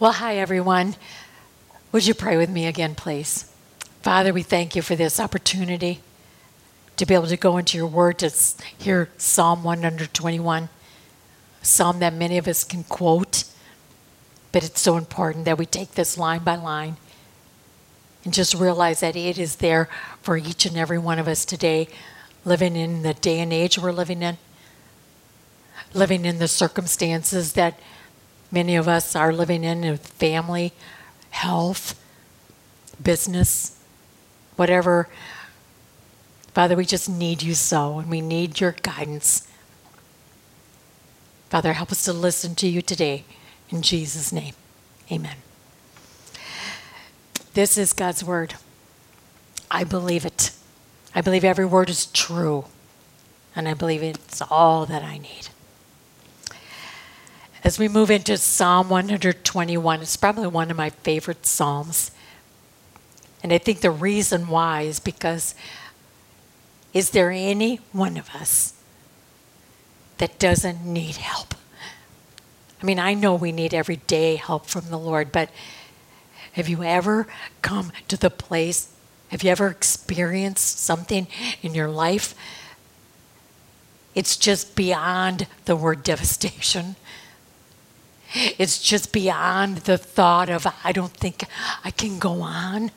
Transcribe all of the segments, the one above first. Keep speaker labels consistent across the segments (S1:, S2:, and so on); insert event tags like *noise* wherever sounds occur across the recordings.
S1: Well, hi, everyone. Would you pray with me again, please? Father, we thank you for this opportunity to be able to go into your word to hear Psalm 121, a psalm that many of us can quote, but it's so important that we take this line by line and just realize that it is there for each and every one of us today, living in the day and age we're living in, living in the circumstances that many of us are living in with family, health, business, whatever. Father, we just need you so, and we need your guidance. Father, help us to listen to you today. In Jesus' name, amen. This is God's word. I believe it. I believe every word is true, and I believe it's all that I need as we move into Psalm 121, it's probably one of my favorite Psalms. And I think the reason why is because is there any one of us that doesn't need help? I mean, I know we need everyday help from the Lord, but have you ever come to the place? Have you ever experienced something in your life? It's just beyond the word devastation. It's just beyond the thought of, I don't think I can go on.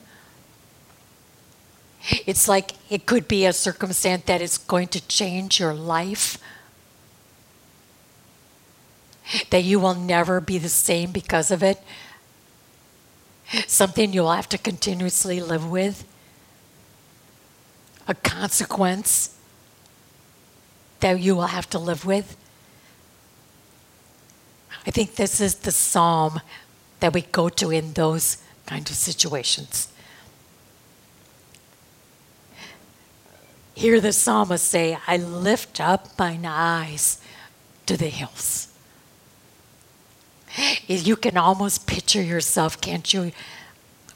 S1: It's like it could be a circumstance that is going to change your life. That you will never be the same because of it. Something you'll have to continuously live with. A consequence that you will have to live with. I think this is the psalm that we go to in those kind of situations. Hear the psalmist say, I lift up mine eyes to the hills. You can almost picture yourself, can't you?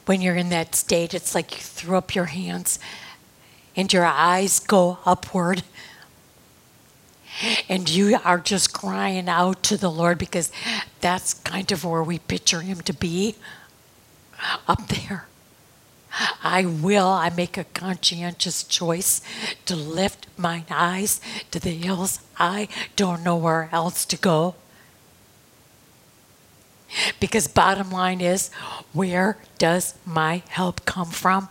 S1: When you're in that state, it's like you throw up your hands and your eyes go upward and you are just crying out to the Lord because that's kind of where we picture Him to be up there. I will, I make a conscientious choice to lift mine eyes to the hills. I don't know where else to go. Because, bottom line is, where does my help come from?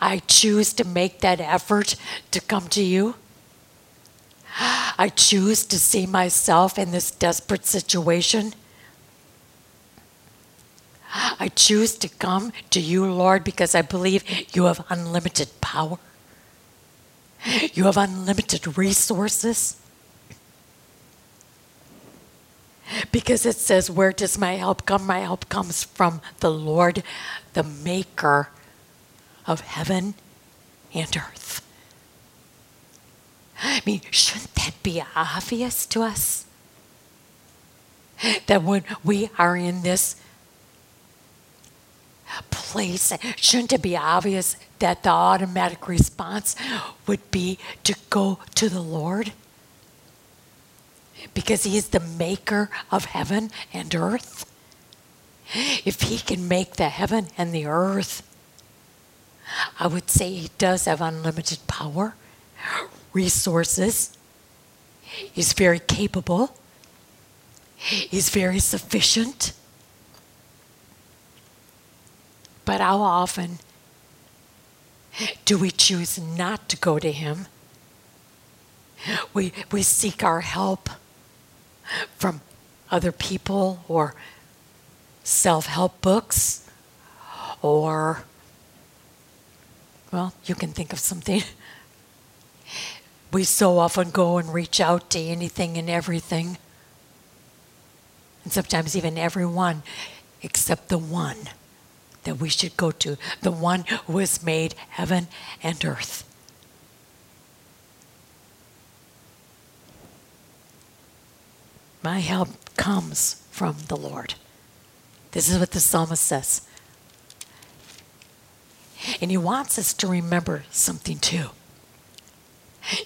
S1: I choose to make that effort to come to you. I choose to see myself in this desperate situation. I choose to come to you, Lord, because I believe you have unlimited power. You have unlimited resources. Because it says, Where does my help come? My help comes from the Lord, the Maker of heaven and earth. I mean, shouldn't that be obvious to us? That when we are in this place, shouldn't it be obvious that the automatic response would be to go to the Lord? Because He is the maker of heaven and earth. If He can make the heaven and the earth, I would say he does have unlimited power, resources. He's very capable. He's very sufficient. But how often do we choose not to go to him? We, we seek our help from other people or self help books or well, you can think of something. *laughs* We so often go and reach out to anything and everything, and sometimes even everyone, except the one that we should go to, the one who has made heaven and earth. My help comes from the Lord. This is what the psalmist says. And he wants us to remember something too.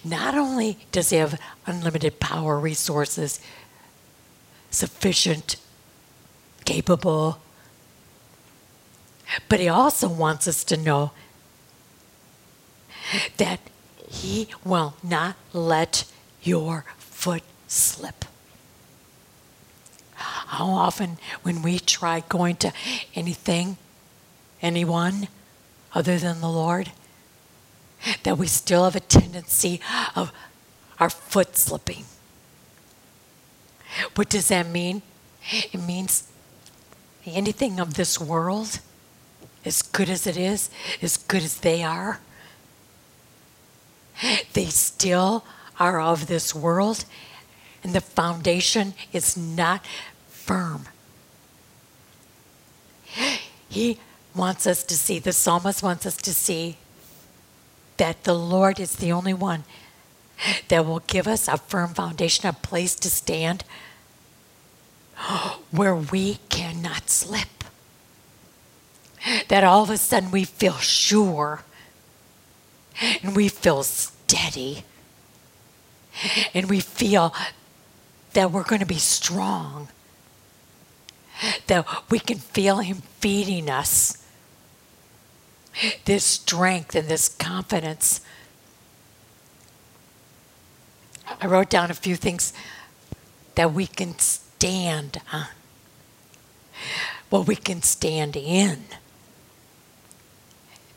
S1: Not only does he have unlimited power, resources, sufficient, capable. But He also wants us to know that He will not let your foot slip. How often, when we try going to anything, anyone other than the Lord, that we still have a tendency of our foot slipping. What does that mean? It means anything of this world, as good as it is, as good as they are, they still are of this world, and the foundation is not firm. He wants us to see, the psalmist wants us to see that the Lord is the only one that will give us a firm foundation, a place to stand *gasps* where we cannot slip. That all of a sudden we feel sure and we feel steady and we feel that we're going to be strong, that we can feel Him feeding us this strength and this confidence. I wrote down a few things that we can stand on, what we can stand in,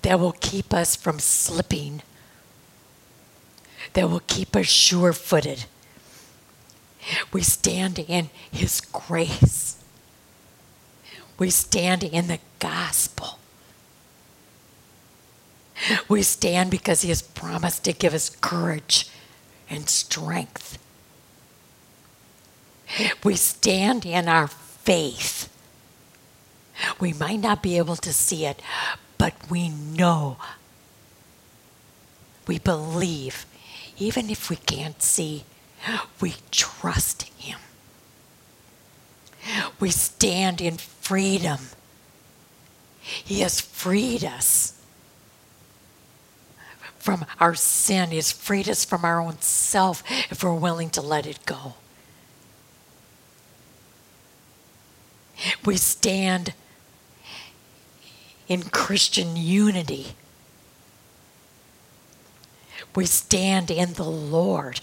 S1: that will keep us from slipping, that will keep us sure footed. We stand in His grace. We stand in the gospel. We stand because He has promised to give us courage and strength. We stand in our faith. We might not be able to see it, but we know. We believe. Even if we can't see, we trust Him. We stand in freedom. He has freed us from our sin. He has freed us from our own self if we're willing to let it go. We stand in Christian unity. We stand in the Lord.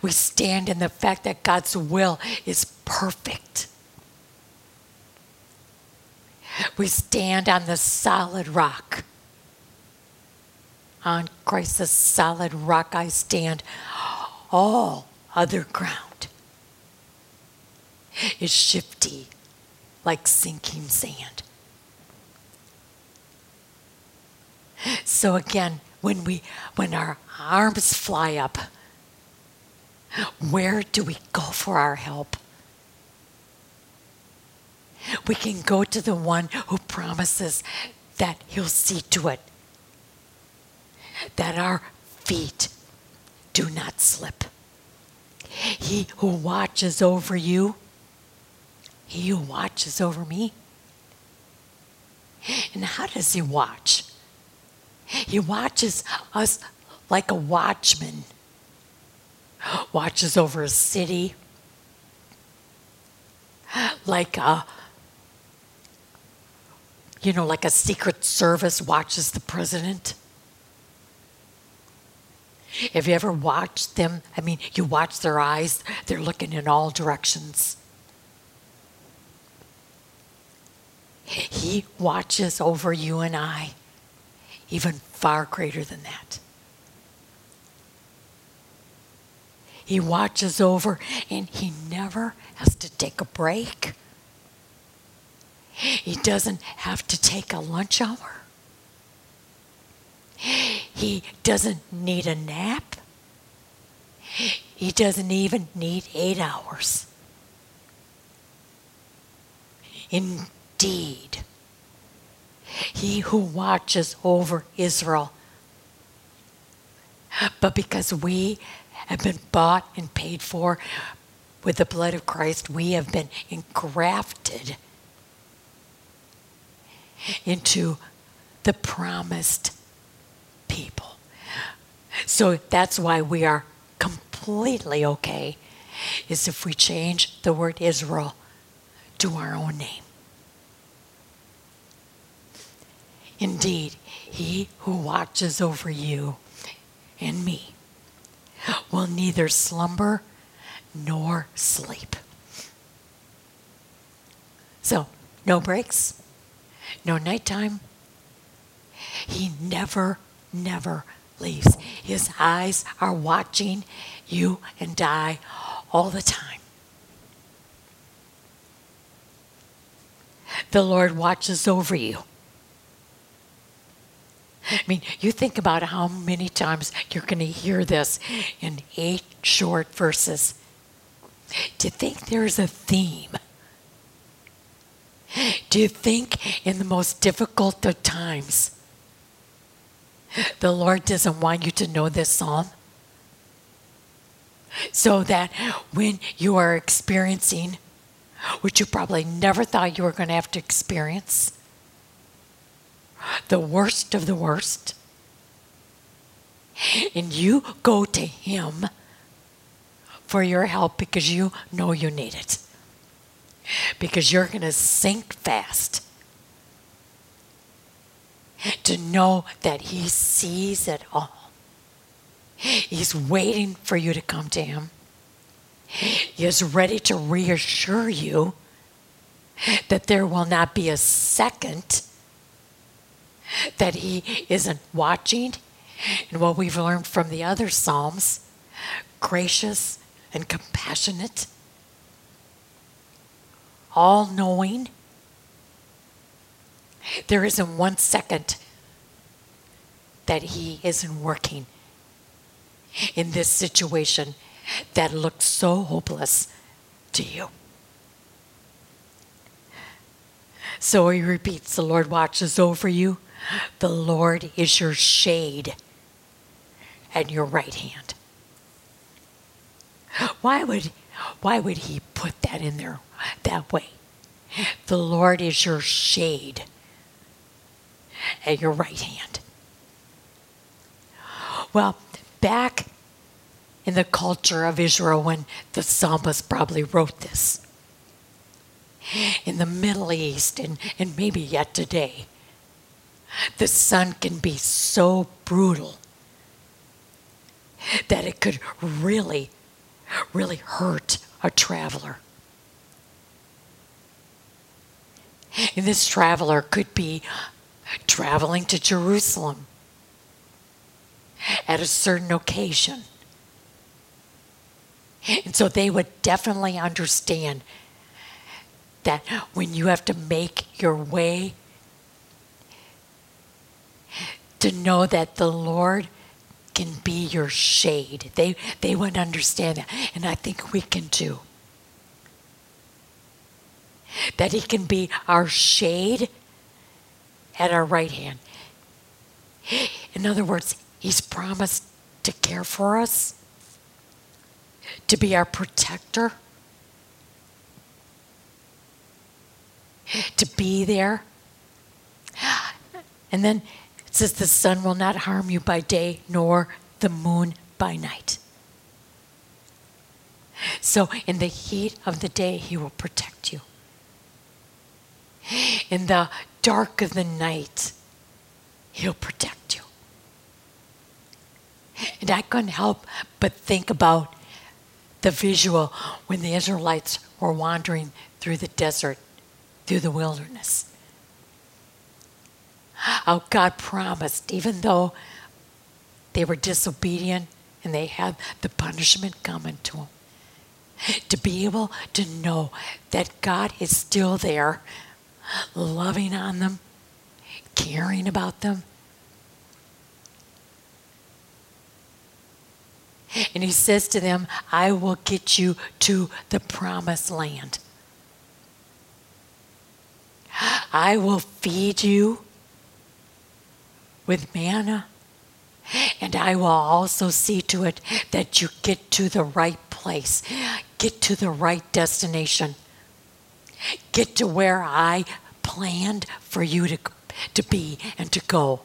S1: We stand in the fact that God's will is perfect. We stand on the solid rock. On Christ, the solid rock I stand. All other ground is shifty like sinking sand. So again, when we when our arms fly up, where do we go for our help? We can go to the one who promises that he'll see to it that our feet do not slip. He who watches over you, he who watches over me. And how does he watch? He watches us like a watchman, watches over a city, like a you know, like a secret service watches the president. Have you ever watched them? I mean, you watch their eyes, they're looking in all directions. He watches over you and I, even far greater than that. He watches over and he never has to take a break. He doesn't have to take a lunch hour. He doesn't need a nap. He doesn't even need eight hours. Indeed, he who watches over Israel. But because we have been bought and paid for with the blood of Christ, we have been engrafted into the promised people. So that's why we are completely okay is if we change the word Israel to our own name. Indeed, he who watches over you and me will neither slumber nor sleep. So, no breaks, no nighttime. He never, never leaves. His eyes are watching you and I all the time. The Lord watches over you. I mean, you think about how many times you're going to hear this in eight short verses. Do you think there's a theme? Do you think in the most difficult of times, the Lord doesn't want you to know this psalm? So that when you are experiencing which you probably never thought you were going to have to experience, the worst of the worst, and you go to Him for your help because you know you need it. Because you're going to sink fast to know that He sees it all. He's waiting for you to come to Him. He is ready to reassure you that there will not be a second that He isn't watching. And what we've learned from the other Psalms gracious and compassionate, all knowing. There isn't one second that He isn't working in this situation that looks so hopeless to you. So he repeats, The Lord watches over you. The Lord is your shade and your right hand. Why would, why would he put that in there that way? The Lord is your shade and your right hand. Well, back in the culture of Israel when the psalmist probably wrote this. In the Middle East, and, and maybe yet today, the sun can be so brutal that it could really, really hurt a traveler. And this traveler could be traveling to Jerusalem at a certain occasion and so they would definitely understand that when you have to make your way, to know that the Lord can be your shade. They, they would understand that. And I think we can too. That He can be our shade at our right hand. In other words, He's promised to care for us to be our protector, to be there. And then it says, The sun will not harm you by day, nor the moon by night. So, in the heat of the day, He will protect you. In the dark of the night, He'll protect you. And I couldn't help but think about the visual when the Israelites were wandering through the desert, through the wilderness. How God promised, even though they were disobedient and they had the punishment coming to them, to be able to know that God is still there, loving on them, caring about them, And he says to them, I will get you to the promised land. I will feed you with manna, and I will also see to it that you get to the right place, get to the right destination, get to where I planned for you to, to be and to go.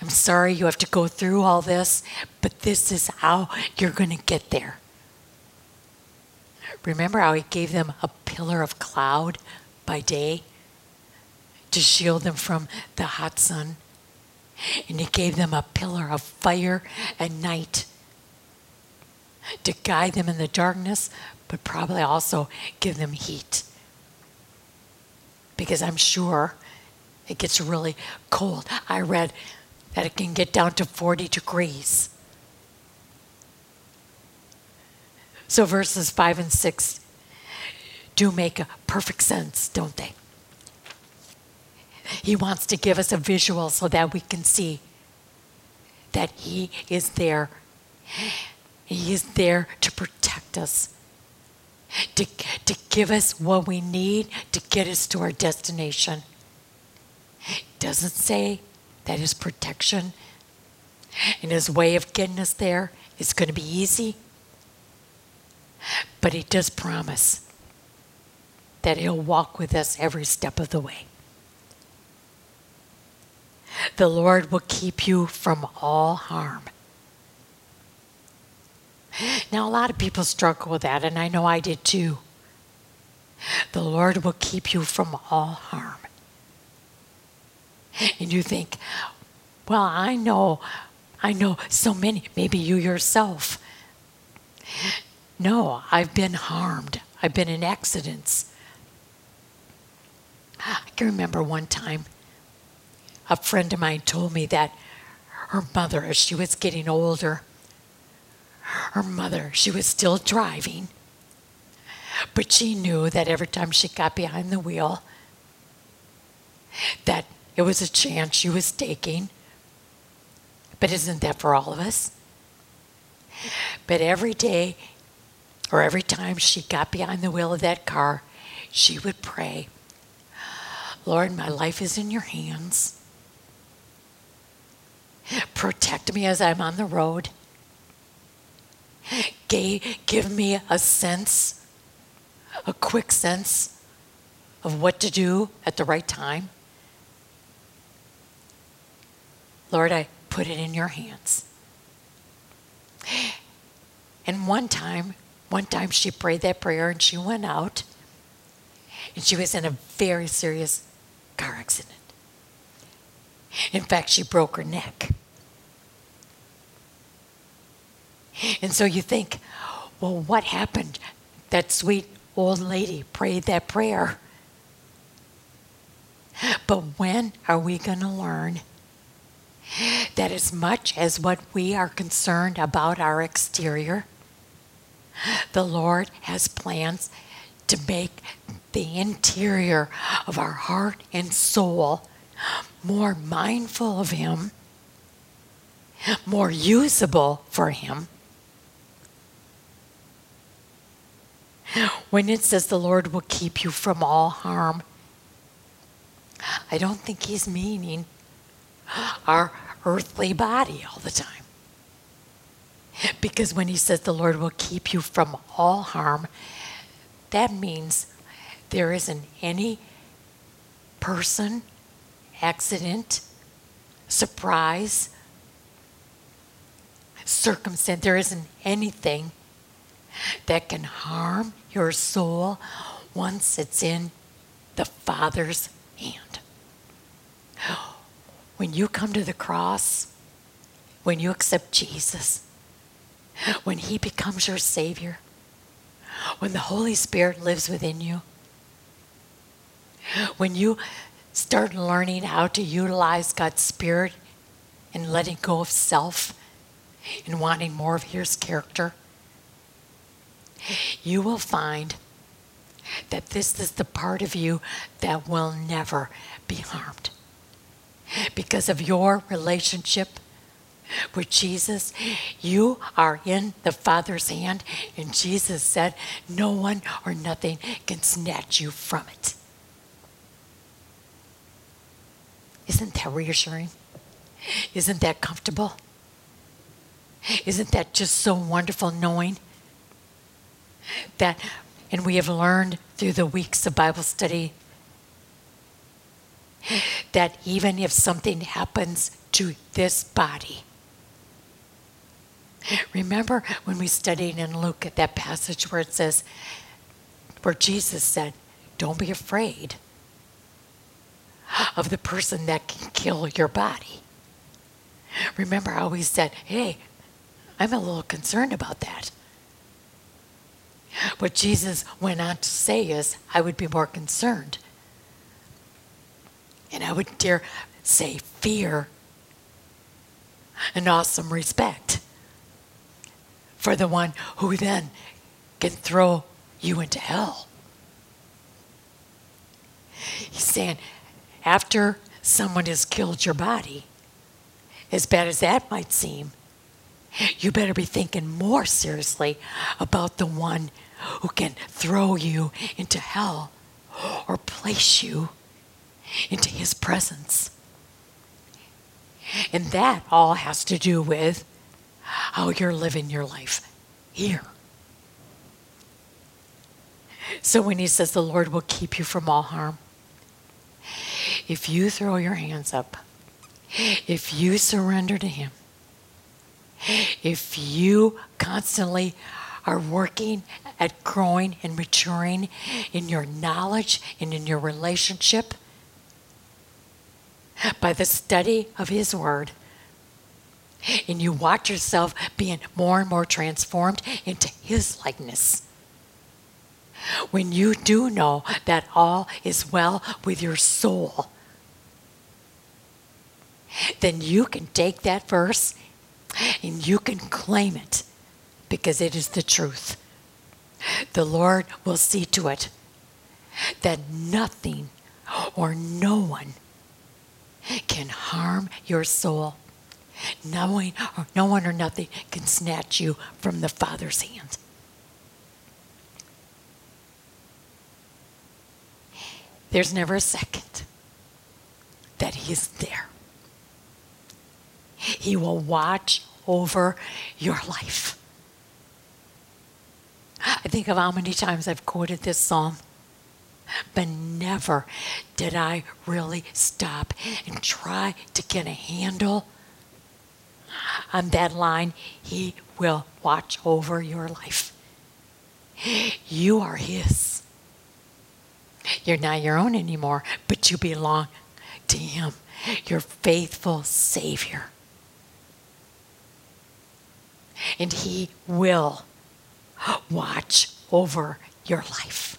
S1: I'm sorry you have to go through all this, but this is how you're going to get there. remember how he gave them a pillar of cloud by day to shield them from the hot sun? And he gave them a pillar of fire at night to guide them in the darkness, but probably also give them heat. Because I'm sure it gets really cold. I read that it can get down to 40 degrees. So verses 5 and 6 do make perfect sense, don't they? He wants to give us a visual so that we can see that He is there. He is there to protect us, to, to give us what we need to get us to our destination. It doesn't say that His protection and His way of getting us there is going to be easy, but He does promise that He'll walk with us every step of the way. The Lord will keep you from all harm. Now, a lot of people struggle with that, and I know I did too. The Lord will keep you from all harm. And you think, well, I know, I know so many, maybe you yourself. No, I've been harmed, I've been in accidents. I can remember one time a friend of mine told me that her mother, as she was getting older, her mother, she was still driving, but she knew that every time she got behind the wheel, that it was a chance she was taking. But isn't that for all of us? But every day, or every time she got behind the wheel of that car, she would pray, Lord, my life is in your hands. Protect me as I'm on the road. Give me a sense, a quick sense of what to do at the right time. Lord, I put it in your hands. And one time, one time she prayed that prayer and she went out and she was in a very serious car accident. In fact, she broke her neck. And so you think, well, what happened? That sweet old lady prayed that prayer. But when are we going to learn that as much as what we are concerned about our exterior, the Lord has plans to make the interior of our heart and soul more mindful of Him, more usable for Him, when it says the Lord will keep you from all harm, I don't think he's meaning our earthly body all the time. Because when he says the Lord will keep you from all harm, that means there isn't any person, accident, surprise, circumstance, there isn't anything that can harm your soul once it's in the Father's hand. When you come to the cross, when you accept Jesus, when He becomes your Savior, when the Holy Spirit lives within you, when you start learning how to utilize God's Spirit and letting go of self and wanting more of His character, you will find that this is the part of you that will never be harmed. Because of your relationship with Jesus, you are in the Father's hand, and Jesus said, No one or nothing can snatch you from it. Isn't that reassuring? Isn't that comfortable? Isn't that just so wonderful knowing that, and we have learned through the weeks of Bible study that even if something happens to this body, remember when we studied in Luke at that passage where it says where Jesus said, Don't be afraid of the person that can kill your body. Remember, I always said, Hey, I'm a little concerned about that. What Jesus went on to say is, I would be more concerned. And I would dare say, fear and awesome respect for the one who then can throw you into hell. He's saying, after someone has killed your body, as bad as that might seem, you better be thinking more seriously about the one who can throw you into hell or place you into his presence. And that all has to do with how you're living your life here. So when he says the Lord will keep you from all harm, if you throw your hands up, if you surrender to him, if you constantly are working at growing and maturing in your knowledge and in your relationship by the study of His Word, and you watch yourself being more and more transformed into His likeness. When you do know that all is well with your soul, then you can take that verse and you can claim it because it is the truth. The Lord will see to it that nothing or no one can harm your soul. Knowing or no one or nothing can snatch you from the Father's hand. There's never a second that He is there. He will watch over your life. I think of how many times I've quoted this psalm, but never did I really stop and try to get a handle on that line. He will watch over your life. You are His. You're not your own anymore, but you belong to Him, your faithful Savior. And He will watch over your life.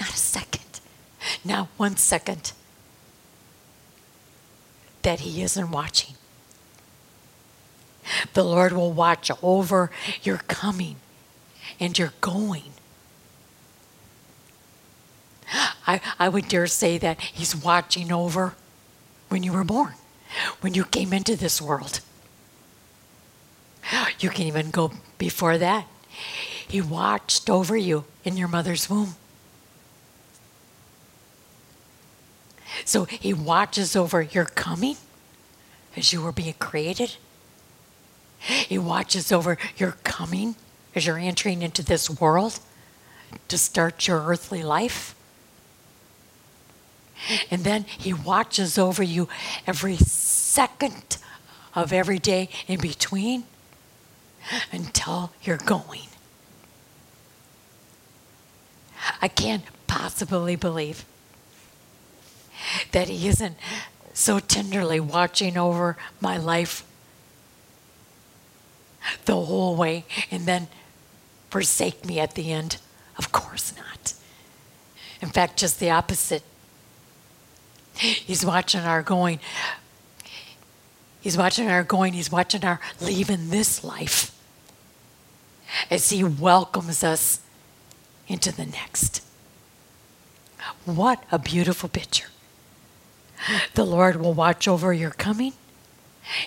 S1: Not a second, not one second that He isn't watching. The Lord will watch over your coming and your going. I, I would dare say that He's watching over when you were born, when you came into this world. You can even go before that. He watched over you in your mother's womb. So he watches over your coming as you were being created. He watches over your coming as you're entering into this world to start your earthly life. And then he watches over you every second of every day in between until you're going. I can't possibly believe that He isn't so tenderly watching over my life the whole way and then forsake me at the end. Of course not. In fact, just the opposite. He's watching our going. He's watching our going. He's watching our leaving this life as He welcomes us into the next. What a beautiful picture. The Lord will watch over your coming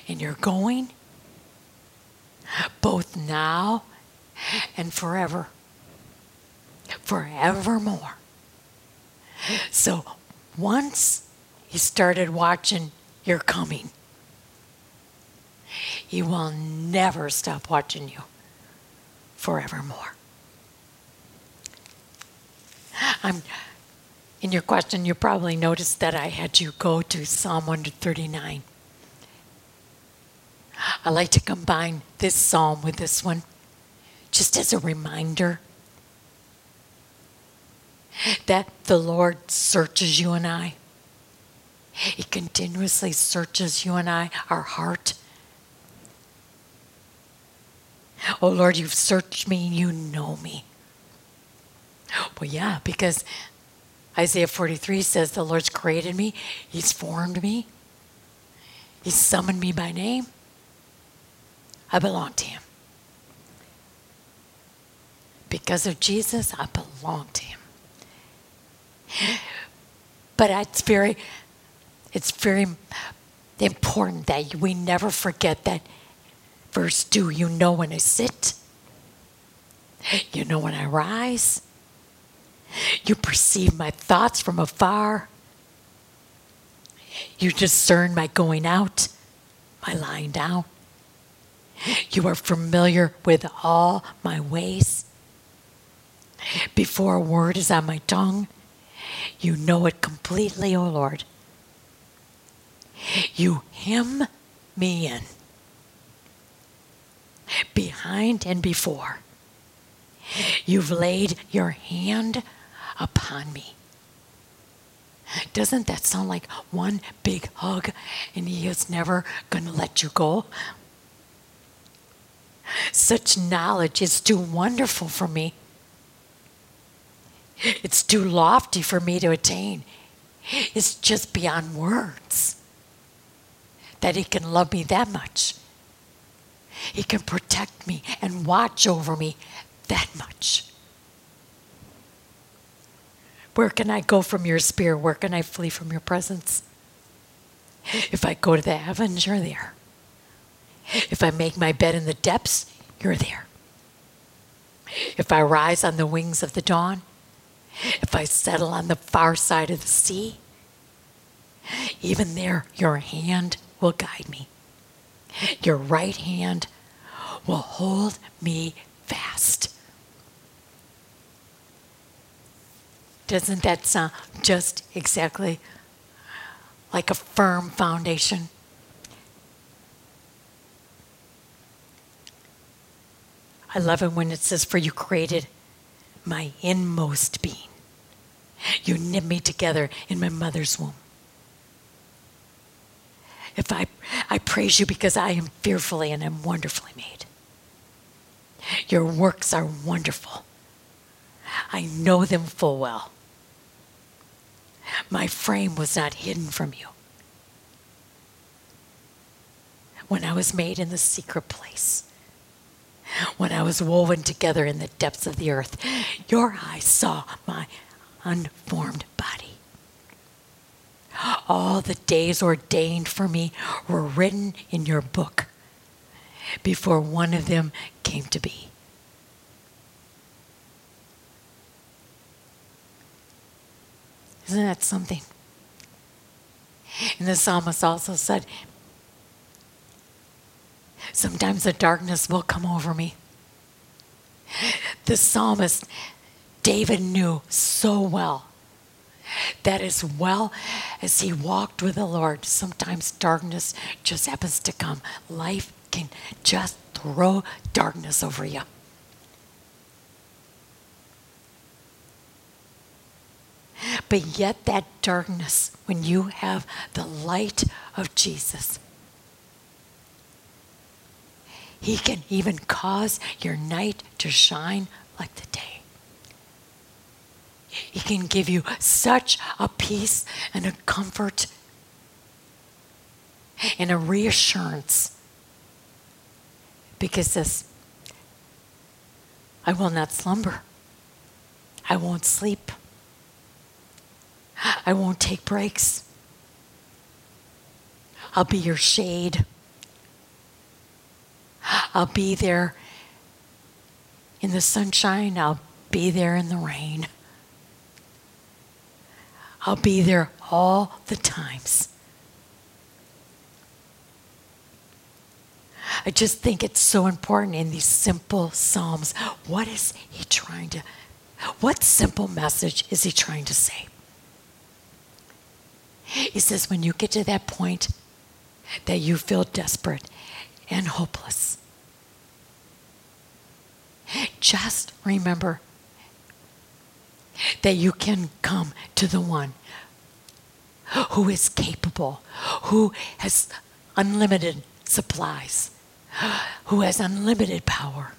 S1: and your going, both now and forever. Forevermore. So once He started watching your coming, He will never stop watching you forevermore. I'm, in your question, you probably noticed that I had you go to Psalm 139. I like to combine this psalm with this one just as a reminder that the Lord searches you and I. He continuously searches you and I, our heart. Oh Lord, you've searched me and you know me. Well, yeah, because Isaiah 43 says the Lord's created me, He's formed me, He's summoned me by name. I belong to Him. Because of Jesus, I belong to Him. But it's very, it's very important that we never forget that verse 2 you know when I sit, you know when I rise, you perceive my thoughts from afar, you discern my going out, my lying down. You are familiar with all my ways. Before a word is on my tongue, you know it completely, O oh Lord. You hem me in, behind and before. You've laid your hand upon me. Doesn't that sound like one big hug and he is never going to let you go? Such knowledge is too wonderful for me. It's too lofty for me to attain. It's just beyond words that He can love me that much. He can protect me and watch over me that much. Where can I go from your spirit? Where can I flee from your presence? If I go to the heavens, you're there. If I make my bed in the depths, you're there. If I rise on the wings of the dawn, if I settle on the far side of the sea, even there your hand will guide me. Your right hand will hold me fast. Doesn't that sound just exactly like a firm foundation? I love it when it says, For you created my inmost being. You knit me together in my mother's womb. If I, I praise you because I am fearfully and am wonderfully made. Your works are wonderful. I know them full well. My frame was not hidden from you. When I was made in the secret place, when I was woven together in the depths of the earth, your eyes saw my unformed body. All the days ordained for me were written in your book before one of them came to be. Isn't that something? And the psalmist also said, Sometimes the darkness will come over me. The psalmist David knew so well that as well as he walked with the Lord, sometimes darkness just happens to come. Life can just throw darkness over you. But yet, that darkness, when you have the light of Jesus, He can even cause your night to shine like the. He can give you such a peace and a comfort and a reassurance. Because this, I will not slumber. I won't sleep. I won't take breaks. I'll be your shade. I'll be there in the sunshine. I'll be there in the rain. I'll be there all the times. I just think it's so important in these simple Psalms. What is he trying to, what simple message is he trying to say? He says, when you get to that point that you feel desperate and hopeless, just remember that you can come to the one who is capable, who has unlimited supplies, who has unlimited power,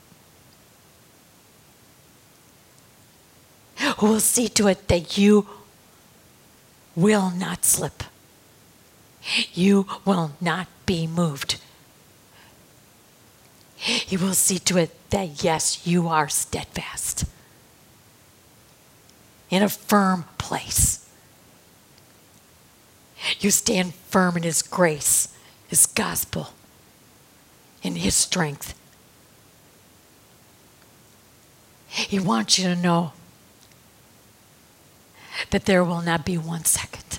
S1: who will see to it that you will not slip. You will not be moved. He will see to it that, yes, you are steadfast in a firm place. You stand firm in His grace, His gospel, in His strength. He wants you to know that there will not be one second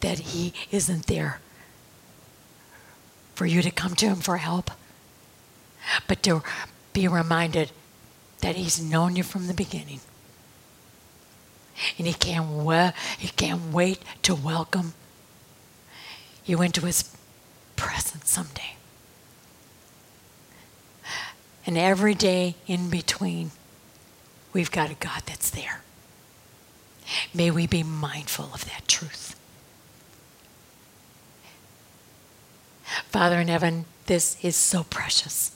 S1: that He isn't there for you to come to Him for help, but to be reminded that He's known you from the beginning. And He can't, wa- he can't wait to welcome you into His presence someday. And every day in between, we've got a God that's there. May we be mindful of that truth. Father in heaven, this is so precious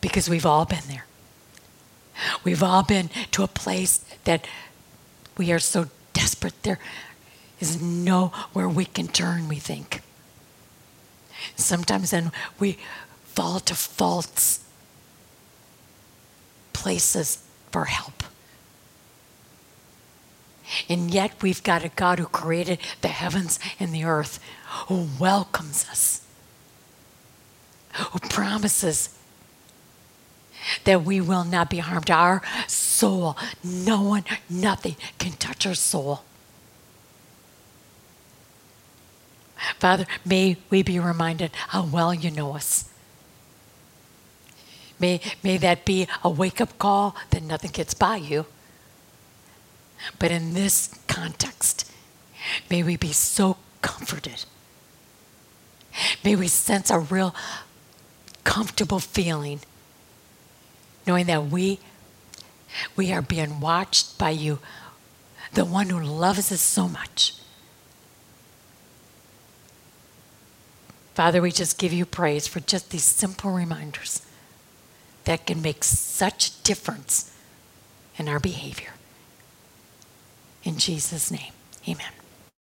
S1: because we've all been there. We've all been to a place that we are so desperate. There is nowhere we can turn, we think. Sometimes then we fall to false places for help. And yet we've got a God who created the heavens and the earth, who welcomes us, who promises that we will not be harmed. Our soul, no one, nothing can touch our soul. Father, may we be reminded how well you know us. May, may that be a wake up call that nothing gets by you. But in this context, may we be so comforted. May we sense a real comfortable feeling knowing that we we are being watched by you, the one who loves us so much. Father, we just give you praise for just these simple reminders that can make such difference in our behavior. In Jesus' name, amen.